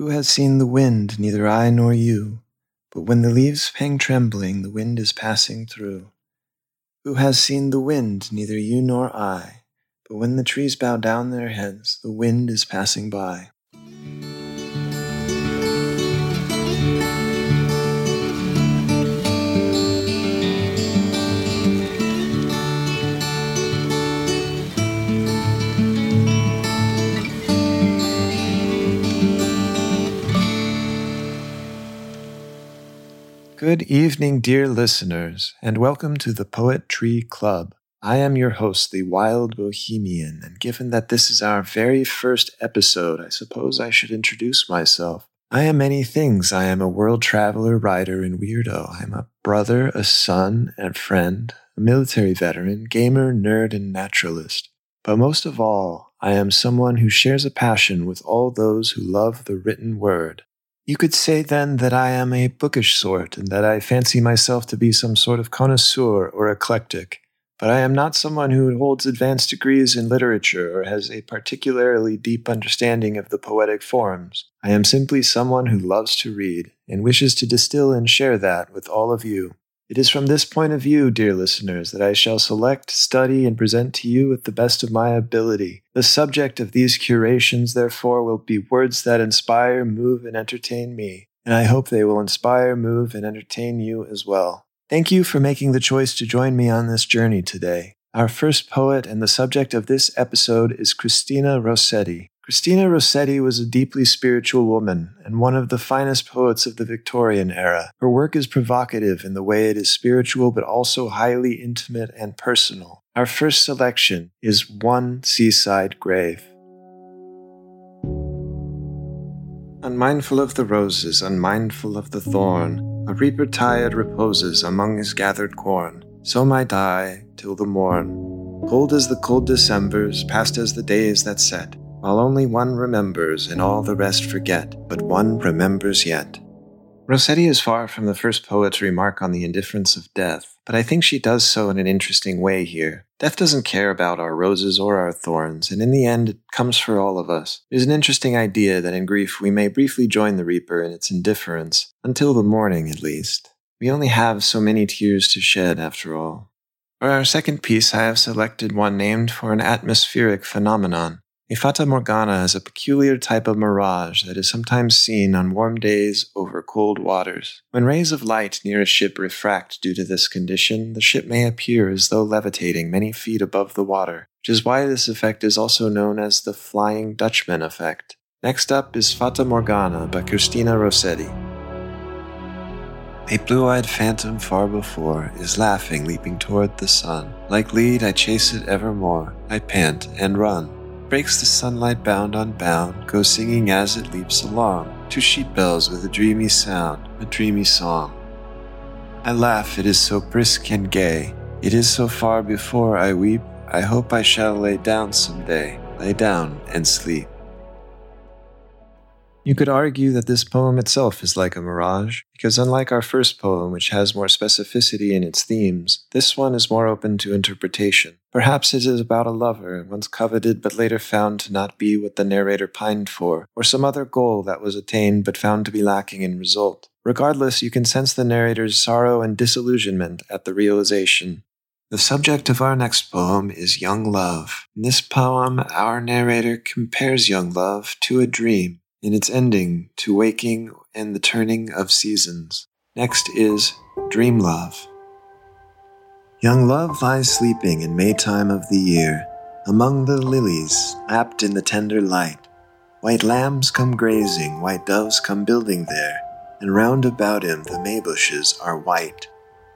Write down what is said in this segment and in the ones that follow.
Who has seen the wind? Neither I nor you. But when the leaves hang trembling, the wind is passing through. Who has seen the wind? Neither you nor I. But when the trees bow down their heads, the wind is passing by. Good evening, dear listeners, and welcome to the Poet Tree Club. I am your host, the Wild Bohemian, and given that this is our very first episode, I suppose I should introduce myself. I am many things. I am a world traveler, writer, and weirdo. I am a brother, a son, and friend, a military veteran, gamer, nerd, and naturalist. But most of all, I am someone who shares a passion with all those who love the written word. You could say then that I am a bookish sort, and that I fancy myself to be some sort of connoisseur or eclectic. But I am not someone who holds advanced degrees in literature or has a particularly deep understanding of the poetic forms. I am simply someone who loves to read and wishes to distill and share that with all of you. It is from this point of view, dear listeners, that I shall select, study, and present to you with the best of my ability. The subject of these curations, therefore, will be words that inspire, move, and entertain me, and I hope they will inspire, move, and entertain you as well. Thank you for making the choice to join me on this journey today. Our first poet and the subject of this episode is Christina Rossetti. Christina Rossetti was a deeply spiritual woman and one of the finest poets of the Victorian era. Her work is provocative in the way it is spiritual but also highly intimate and personal. Our first selection is One Seaside Grave. Unmindful of the roses, unmindful of the thorn, a reaper tired reposes among his gathered corn. So might I, till the morn. Cold as the cold Decembers, past as the days that set, while only one remembers and all the rest forget, but one remembers yet. Rossetti is far from the first poet to remark on the indifference of death, but I think she does so in an interesting way here. Death doesn't care about our roses or our thorns, and in the end, it comes for all of us. It is an interesting idea that in grief we may briefly join the reaper in its indifference, until the morning at least. We only have so many tears to shed, after all. For our second piece, I have selected one named for an atmospheric phenomenon. A fata morgana is a peculiar type of mirage that is sometimes seen on warm days over cold waters. When rays of light near a ship refract due to this condition, the ship may appear as though levitating many feet above the water, which is why this effect is also known as the Flying Dutchman effect. Next up is Fata Morgana by Christina Rossetti. A blue eyed phantom far before is laughing, leaping toward the sun. Like lead, I chase it evermore. I pant and run breaks the sunlight bound on bound, goes singing as it leaps along, to sheep bells with a dreamy sound, a dreamy song. I laugh, it is so brisk and gay, it is so far before I weep, I hope I shall lay down some day, lay down and sleep. You could argue that this poem itself is like a mirage, because unlike our first poem, which has more specificity in its themes, this one is more open to interpretation. Perhaps it is about a lover, once coveted but later found to not be what the narrator pined for, or some other goal that was attained but found to be lacking in result. Regardless, you can sense the narrator's sorrow and disillusionment at the realization. The subject of our next poem is young love. In this poem, our narrator compares young love to a dream in its ending to waking and the turning of seasons. Next is Dream Love. Young love lies sleeping in Maytime of the year, among the lilies, lapped in the tender light. White lambs come grazing, white doves come building there, and round about him the may bushes are white.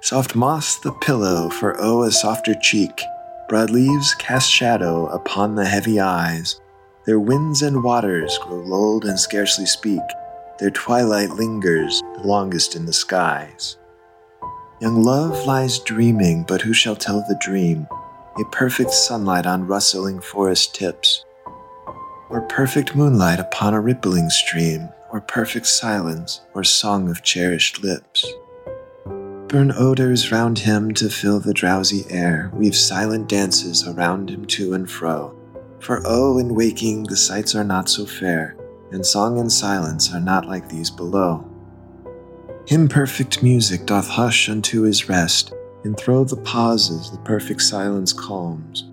Soft moss the pillow, for oh, a softer cheek. Broad leaves cast shadow upon the heavy eyes, their winds and waters grow lulled and scarcely speak. Their twilight lingers longest in the skies. Young love lies dreaming, but who shall tell the dream? A perfect sunlight on rustling forest tips, or perfect moonlight upon a rippling stream, or perfect silence, or song of cherished lips. Burn odors round him to fill the drowsy air, weave silent dances around him to and fro, for oh, in waking the sights are not so fair. and song and silence are not like these below. Imperfect music doth hush unto his rest, and throw the pauses the perfect silence calms.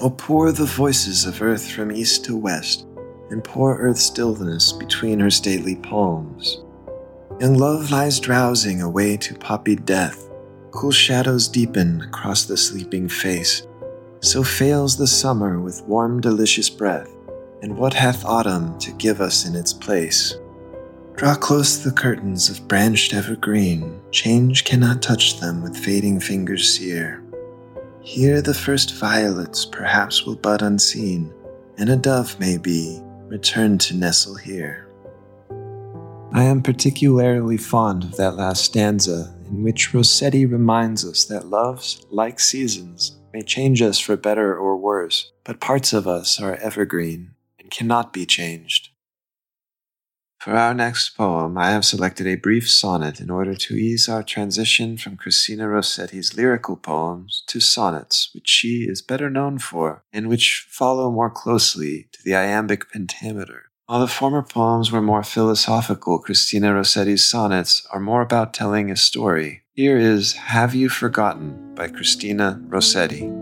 O pour the voices of earth from east to west, and pour earth's stillness between her stately palms. Young love lies drowsing away to poppied death. Cool shadows deepen across the sleeping face. So fails the summer with warm, delicious breath. And what hath autumn to give us in its place? Draw close the curtains of branched evergreen. Change cannot touch them with fading fingers sear. Here the first violets perhaps will bud unseen, and a dove may be returned to nestle here. I am particularly fond of that last stanza, in which Rossetti reminds us that loves, like seasons, may change us for better or worse, but parts of us are evergreen and cannot be changed. For our next poem, I have selected a brief sonnet in order to ease our transition from Christina Rossetti's lyrical poems to sonnets, which she is better known for, and which follow more closely to the iambic pentameter. While the former poems were more philosophical, Christina Rossetti's sonnets are more about telling a story. Here is Have You Forgotten by Christina Rossetti.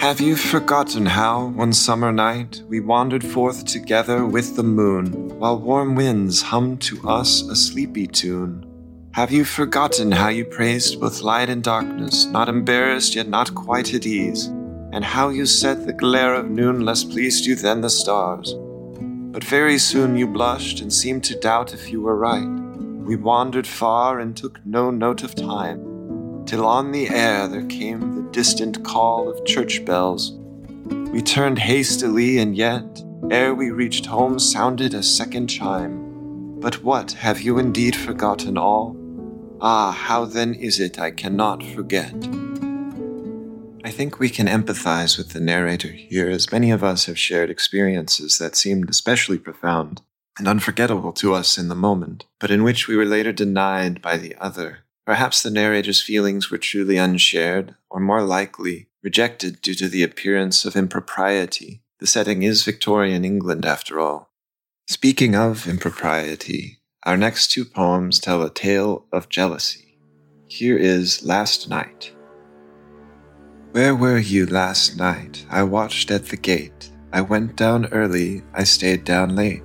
Have you forgotten how, one summer night, we wandered forth together with the moon, while warm winds hummed to us a sleepy tune? Have you forgotten how you praised both light and darkness, not embarrassed yet not quite at ease, and how you said the glare of noon less pleased you than the stars? But very soon you blushed and seemed to doubt if you were right. We wandered far and took no note of time till on the air there came the distant call of church bells. We turned hastily, and yet, ere we reached home, sounded a second chime. But what, have you indeed forgotten all? Ah, how then is it I cannot forget? I think we can empathize with the narrator here, as many of us have shared experiences that seemed especially profound and unforgettable to us in the moment, but in which we were later denied by the other Perhaps the narrator's feelings were truly unshared, or more likely, rejected due to the appearance of impropriety. The setting is Victorian England, after all. Speaking of impropriety, our next two poems tell a tale of jealousy. Here is Last Night. Where were you last night? I watched at the gate. I went down early, I stayed down late.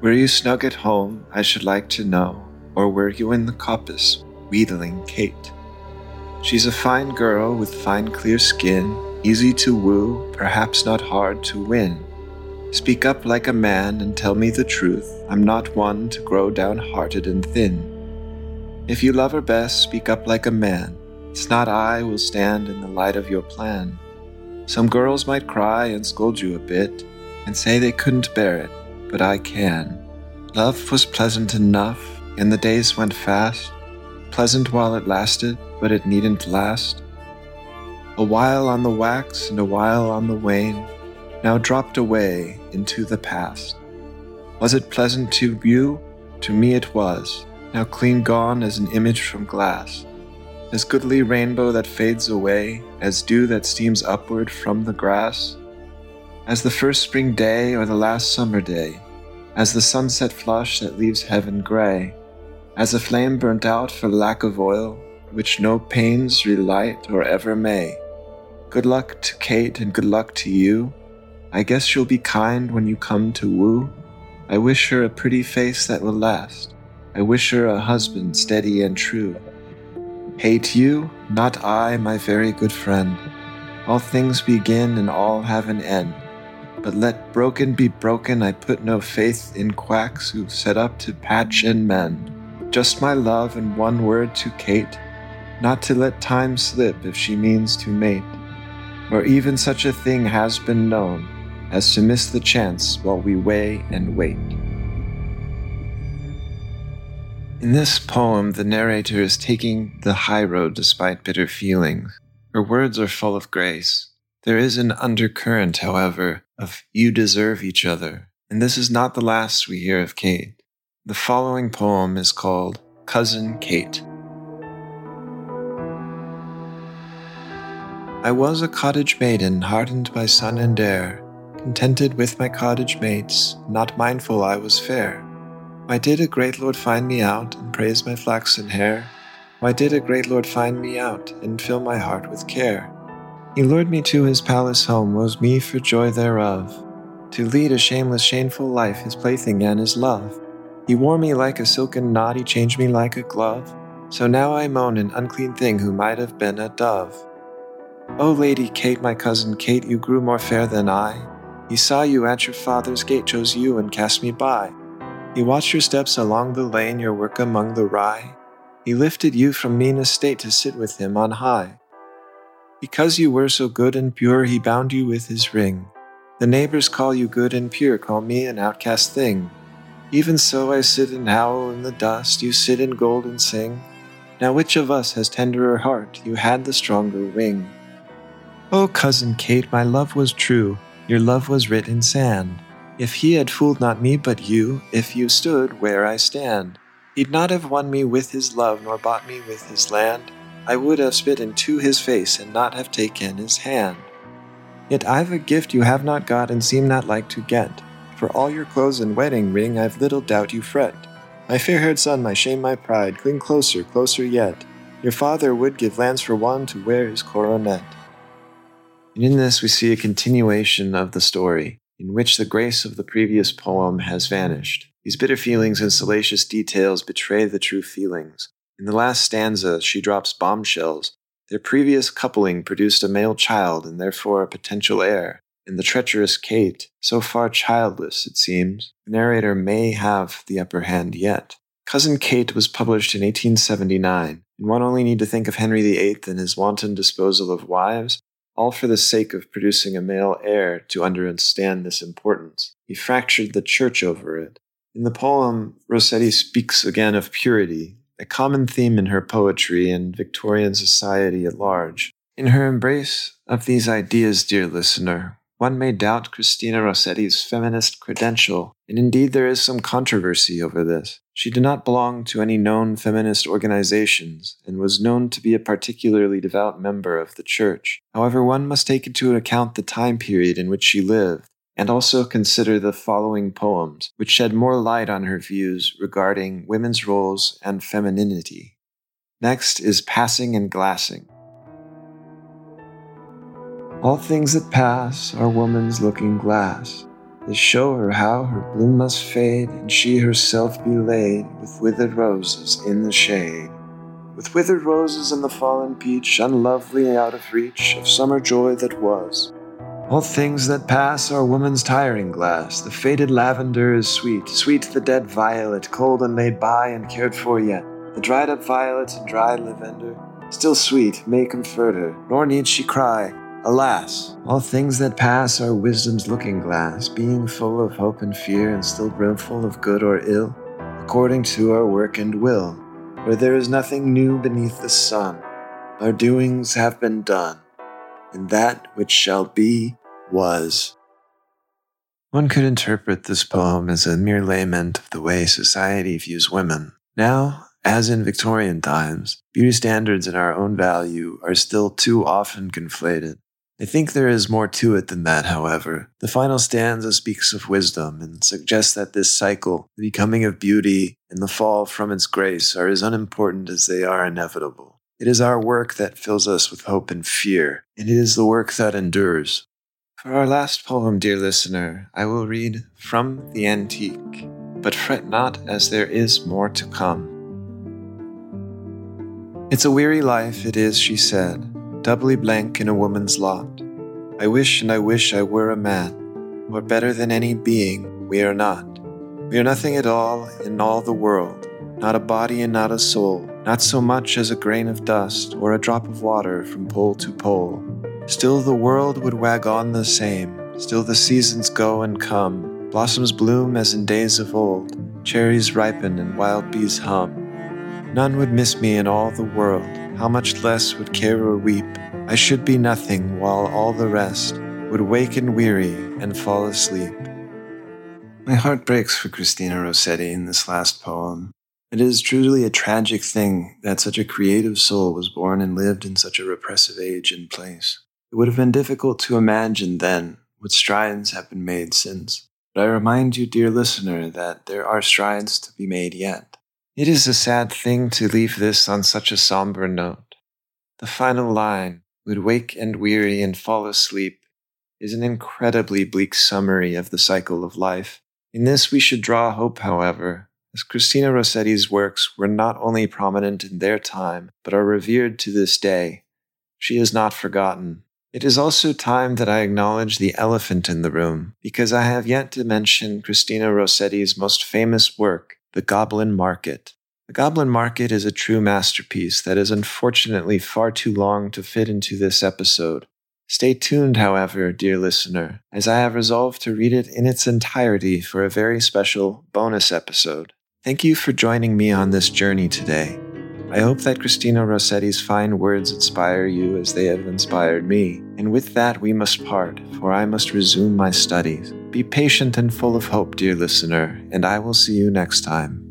Were you snug at home? I should like to know. Or were you in the coppice wheedling Kate. She's a fine girl with fine clear skin, easy to woo, perhaps not hard to win. Speak up like a man and tell me the truth. I'm not one to grow downhearted and thin. If you love her best, speak up like a man. It's not I will stand in the light of your plan. Some girls might cry and scold you a bit and say they couldn't bear it, but I can. Love was pleasant enough, and the days went fast pleasant while it lasted, but it needn't last. A while on the wax and a while on the wane, now dropped away into the past. Was it pleasant to you? To me it was, now clean gone as an image from glass. As goodly rainbow that fades away, as dew that steams upward from the grass. As the first spring day or the last summer day, as the sunset flush that leaves heaven gray, as a flame burnt out for lack of oil, which no pains relight or ever may. Good luck to Kate and good luck to you. I guess she'll be kind when you come to woo. I wish her a pretty face that will last. I wish her a husband steady and true. Hate you, not I, my very good friend. All things begin and all have an end. But let broken be broken, I put no faith in quacks who set up to patch and mend. Just my love and one word to Kate, not to let time slip if she means to mate, or even such a thing has been known as to miss the chance while we weigh and wait. In this poem, the narrator is taking the high road despite bitter feelings. Her words are full of grace. There is an undercurrent, however, of you deserve each other, and this is not the last we hear of Kate. The following poem is called Cousin Kate. I was a cottage maiden hardened by sun and air, contented with my cottage mates, not mindful I was fair. Why did a great lord find me out and praise my flaxen hair? Why did a great lord find me out and fill my heart with care? He lured me to his palace home, woes me for joy thereof. To lead a shameless, shameful life, his plaything and his love. He wore me like a silken knot, he changed me like a glove. So now I moan an unclean thing who might have been a dove. O Lady Kate, my cousin Kate, you grew more fair than I. He saw you at your father's gate, chose you and cast me by. He watched your steps along the lane, your work among the rye. He lifted you from mean estate to sit with him on high. Because you were so good and pure, he bound you with his ring. The neighbors call you good and pure, call me an outcast thing. Even so I sit and howl in the dust, you sit in gold and sing. Now which of us has tenderer heart? You had the stronger wing. Oh, cousin Kate, my love was true, your love was writ in sand. If he had fooled not me but you, if you stood where I stand, he'd not have won me with his love, nor bought me with his land. I would have spit into his face and not have taken his hand. Yet I've a gift you have not got and seem not like to get. For all your clothes and wedding ring, I've little doubt you fret. My fair haired son, my shame, my pride, cling closer, closer yet. Your father would give lands for one to wear his coronet. And in this, we see a continuation of the story, in which the grace of the previous poem has vanished. These bitter feelings and salacious details betray the true feelings. In the last stanza, she drops bombshells. Their previous coupling produced a male child and therefore a potential heir. In the treacherous Kate, so far childless, it seems, the narrator may have the upper hand yet. Cousin Kate was published in 1879, and one only need to think of Henry VIII and his wanton disposal of wives, all for the sake of producing a male heir to understand this importance. He fractured the church over it. In the poem, Rossetti speaks again of purity, a common theme in her poetry and Victorian society at large. In her embrace of these ideas, dear listener, one may doubt Christina Rossetti's feminist credential, and indeed there is some controversy over this. She did not belong to any known feminist organizations and was known to be a particularly devout member of the church. However, one must take into account the time period in which she lived and also consider the following poems, which shed more light on her views regarding women's roles and femininity. Next is Passing and Glassing. All things that pass are woman's looking glass. They show her how her bloom must fade, and she herself be laid with withered roses in the shade. With withered roses and the fallen peach, unlovely out of reach of summer joy that was. All things that pass are woman's tiring glass. The faded lavender is sweet, sweet the dead violet, cold and laid by and cared for yet. The dried up violet and dried lavender, still sweet, may comfort her, nor need she cry, Alas! All things that pass are wisdom's looking glass, being full of hope and fear, and still brimful of good or ill, according to our work and will. For there is nothing new beneath the sun. Our doings have been done and that which shall be was. One could interpret this poem as a mere lament of the way society views women. Now, as in Victorian times, beauty standards and our own value are still too often conflated. I think there is more to it than that, however. The final stanza speaks of wisdom and suggests that this cycle, the becoming of beauty and the fall from its grace, are as unimportant as they are inevitable. It is our work that fills us with hope and fear, and it is the work that endures. For our last poem, dear listener, I will read From the Antique, but fret not, as there is more to come. It's a weary life, it is, she said, doubly blank in a woman's lot. I wish and I wish I were a man, or better than any being, we are not. We are nothing at all in all the world, not a body and not a soul, not so much as a grain of dust or a drop of water from pole to pole. Still the world would wag on the same, still the seasons go and come, blossoms bloom as in days of old, cherries ripen and wild bees hum. None would miss me in all the world, how much less would care or weep. I should be nothing while all the rest would wake and weary and fall asleep. My heart breaks for Christina Rossetti in this last poem. It is truly a tragic thing that such a creative soul was born and lived in such a repressive age and place. It would have been difficult to imagine then what strides have been made since. But I remind you, dear listener, that there are strides to be made yet. It is a sad thing to leave this on such a somber note. The final line, would wake and weary and fall asleep, is an incredibly bleak summary of the cycle of life. In this we should draw hope, however, as Christina Rossetti's works were not only prominent in their time, but are revered to this day. She is not forgotten. It is also time that I acknowledge the elephant in the room, because I have yet to mention Christina Rossetti's most famous work, The Goblin Market. The Goblin Market is a true masterpiece that is unfortunately far too long to fit into this episode. Stay tuned, however, dear listener, as I have resolved to read it in its entirety for a very special bonus episode. Thank you for joining me on this journey today. I hope that Christina Rossetti's fine words inspire you as they have inspired me. And with that, we must part, for I must resume my studies. Be patient and full of hope, dear listener, and I will see you next time.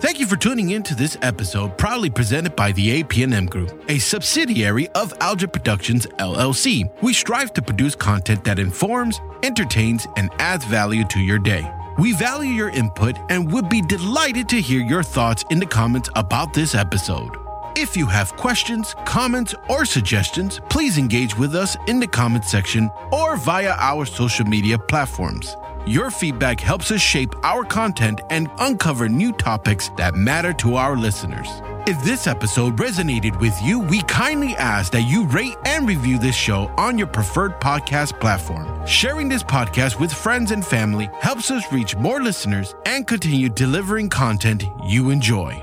Thank you for tuning in to this episode, proudly presented by the APNM Group, a subsidiary of Algid Productions LLC. We strive to produce content that informs, entertains, and adds value to your day. We value your input and would be delighted to hear your thoughts in the comments about this episode. If you have questions, comments, or suggestions, please engage with us in the comment section or via our social media platforms. Your feedback helps us shape our content and uncover new topics that matter to our listeners. If this episode resonated with you, we kindly ask that you rate and review this show on your preferred podcast platform. Sharing this podcast with friends and family helps us reach more listeners and continue delivering content you enjoy.